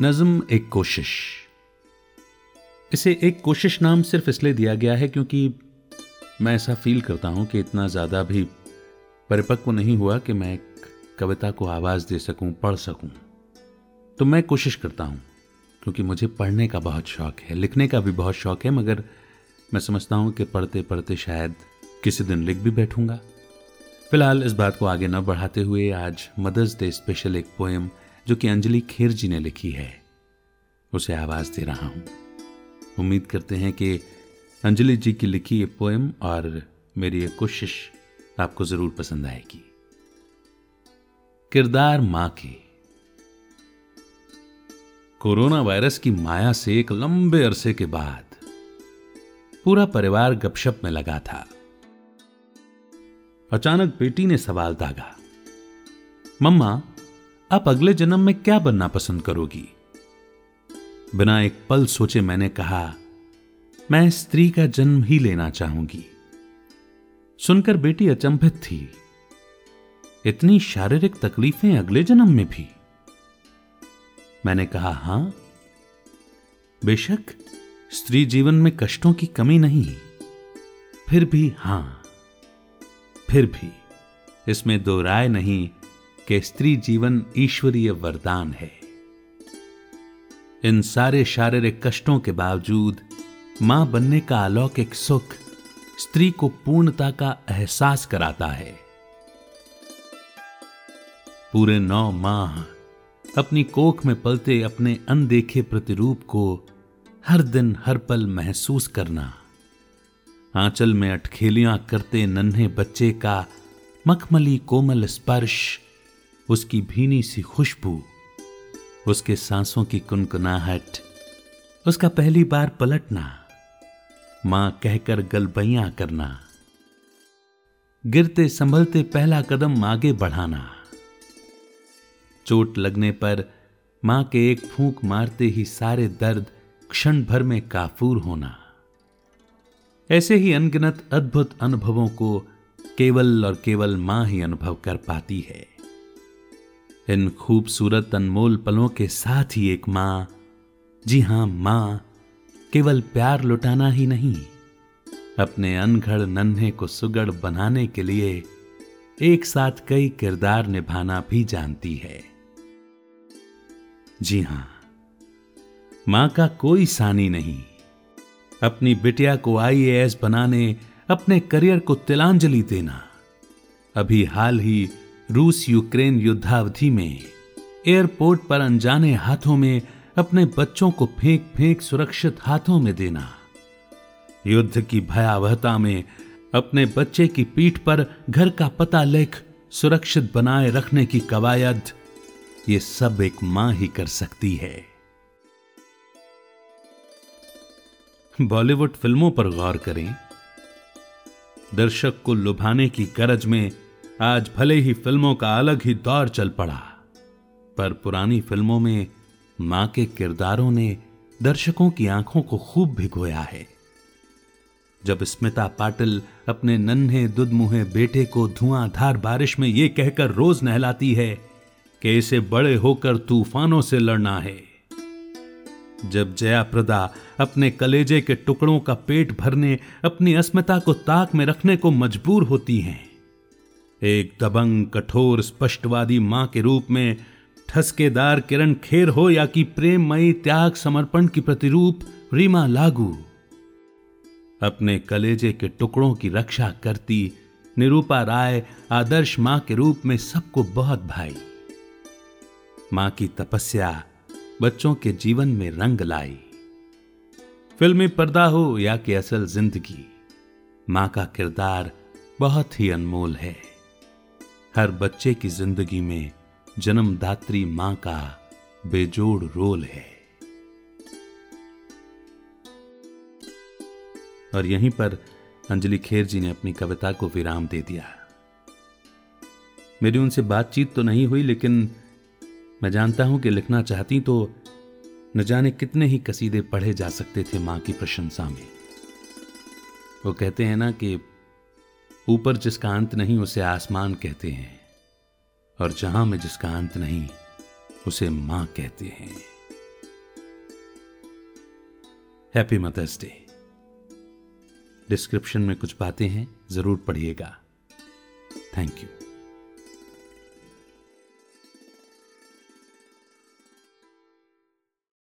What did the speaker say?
नज्म एक कोशिश। इसे एक कोशिश नाम सिर्फ़ इसलिए दिया गया है क्योंकि मैं ऐसा फील करता हूँ कि इतना ज़्यादा भी परिपक्व नहीं हुआ कि मैं कविता को आवाज़ दे सकूँ, पढ़ सकूँ। तो मैं कोशिश करता हूँ, क्योंकि मुझे पढ़ने का बहुत शौक है, लिखने का भी बहुत शौक है, मगर मैं समझता हूँ कि पढ़ते पढ़ते शायद किसी दिन लिख भी बैठूँगा। फ़िलहाल इस बात को आगे न बढ़ाते हुए आज मदर्स डे स्पेशल एक पोएम जो कि अंजलि खेर जी ने लिखी है। उसे आवाज़ दे रहा हूँ। उम्मीद करते हैं कि अंजलि जी की लिखी ये पोएम और मेरी ये कोशिश आपको ज़रूर पसंद आएगी। किरदार माँ के। कोरोना वायरस की माया से एक लंबे अरसे के बाद पूरा परिवार गपशप में लगा था। अचानक बेटी ने सवाल दागा, मम्मा आप अगले जन्म में क्या बनना पसंद करोगी? बिना एक पल सोचे मैंने कहा, मैं स्त्री का जन्म ही लेना चाहूँगी। सुनकर बेटी अचंभित थी। इतनी शारीरिक तकलीफें अगले जन्म में भी। मैंने कहा, हाँ, बेशक, स्त्री जीवन में कष्टों की कमी नहीं। फिर भी हाँ, फिर भी, इसमें दो राय नहीं कि स्त्री जीवन ईश्वरीय वरदान है। इन सारे शारीरिक कष्टों के बावजूद, माँ बनने का अलौकिक सुख स्त्री को पूर्णता का एहसास कराता है। पूरे नौ माह अपनी कोख में पलते अपने अनदेखे प्रतिरूप को हर दिन हर पल महसूस करना, आंचल में अटखेलियाँ करते नन्हे बच्चे का मखमली कोमल स्पर्श उसकी भीनी सी खुशबू, उसके सांसों की कुनकुनाहट, उसका पहली बार पलटना, माँ कहकर गलबैया करना, गिरते संभलते पहला कदम आगे बढ़ाना। चोट लगने पर माँ के एक फूंक मारते ही सारे दर्द क्षण भर में काफूर होना। ऐसे ही अनगिनत अद्भुत अनुभवों को केवल और केवल माँ ही अनुभव कर पाती है। इन खूबसूरत अनमोल पलों के साथ ही एक माँ। जी हाँ, माँ, केवल प्यार लुटाना ही नहीं। अपने अनघड़ नन्हे को सुगढ़ बनाने के लिए एक साथ कई किरदार निभाना भी जानती है। जी हाँ, माँ का कोई सानी नहीं। अपनी बिटिया को आईएएस बनाने, अपने करियर को तिलांजलि देना। अभी हाल ही रूस यूक्रेन युद्धावधि में, एयरपोर्ट पर अनजाने हाथों में अपने बच्चों को फेंक फेंक सुरक्षित हाथों में देना। युद्ध की भयावहता में अपने बच्चे की पीठ पर घर का पता लिख सुरक्षित बनाए रखने की कवायद, ये सब एक माँ ही कर सकती है। बॉलीवुड फ़िल्मों पर गौर करें। दर्शक को लुभाने की गरज में आज भले ही फ़िल्मों का अलग ही दौर चल पड़ा, पर पुरानी फ़िल्मों में माँ के किरदारों ने दर्शकों की आँखों को खूब भिगोया है। जब स्मिता पाटिल अपने नन्हे दुदमुहे बेटे को धुआंधार बारिश में यह कहकर रोज नहलाती है कि इसे बड़े होकर तूफानों से लड़ना है। जब जया प्रदा अपने कलेजे के टुकड़ों का पेट भरने अपनी अस्मिता को ताक में रखने को मजबूर होती हैं एक दबंग, कठोर, स्पष्टवादी माँ के रूप में, ठसकेदार किरण खेर हो या कि प्रेममयी त्याग समर्पण की प्रतिरूप रीमा लागू। अपने कलेजे के टुकड़ों की रक्षा करती निरूपा राय आदर्श माँ के रूप में सबको बहुत भाई। माँ की तपस्या बच्चों के जीवन में रंग लाई। फिल्मी पर्दा हो या कि असल ज़िंदगी। माँ का किरदार बहुत ही अनमोल है। हर बच्चे की ज़िंदगी में जन्मदात्री माँ का बेजोड़ रोल है। और यहीं पर अंजलि खेर जी ने अपनी कविता को विराम दे दिया। मेरी उनसे बातचीत तो नहीं हुई, लेकिन मैं जानता हूँ कि लिखना चाहती तो न जाने कितने ही कसीदे पढ़े जा सकते थे माँ की प्रशंसा में। वो कहते हैं ना कि ऊपर जिसका अंत नहीं उसे आसमान कहते हैं, और जहाँ में जिसका अंत नहीं उसे माँ कहते हैं। हैप्पी मदर्स डे डिस्क्रिप्शन में कुछ बातें हैं, ज़रूर पढ़िएगा। Thank you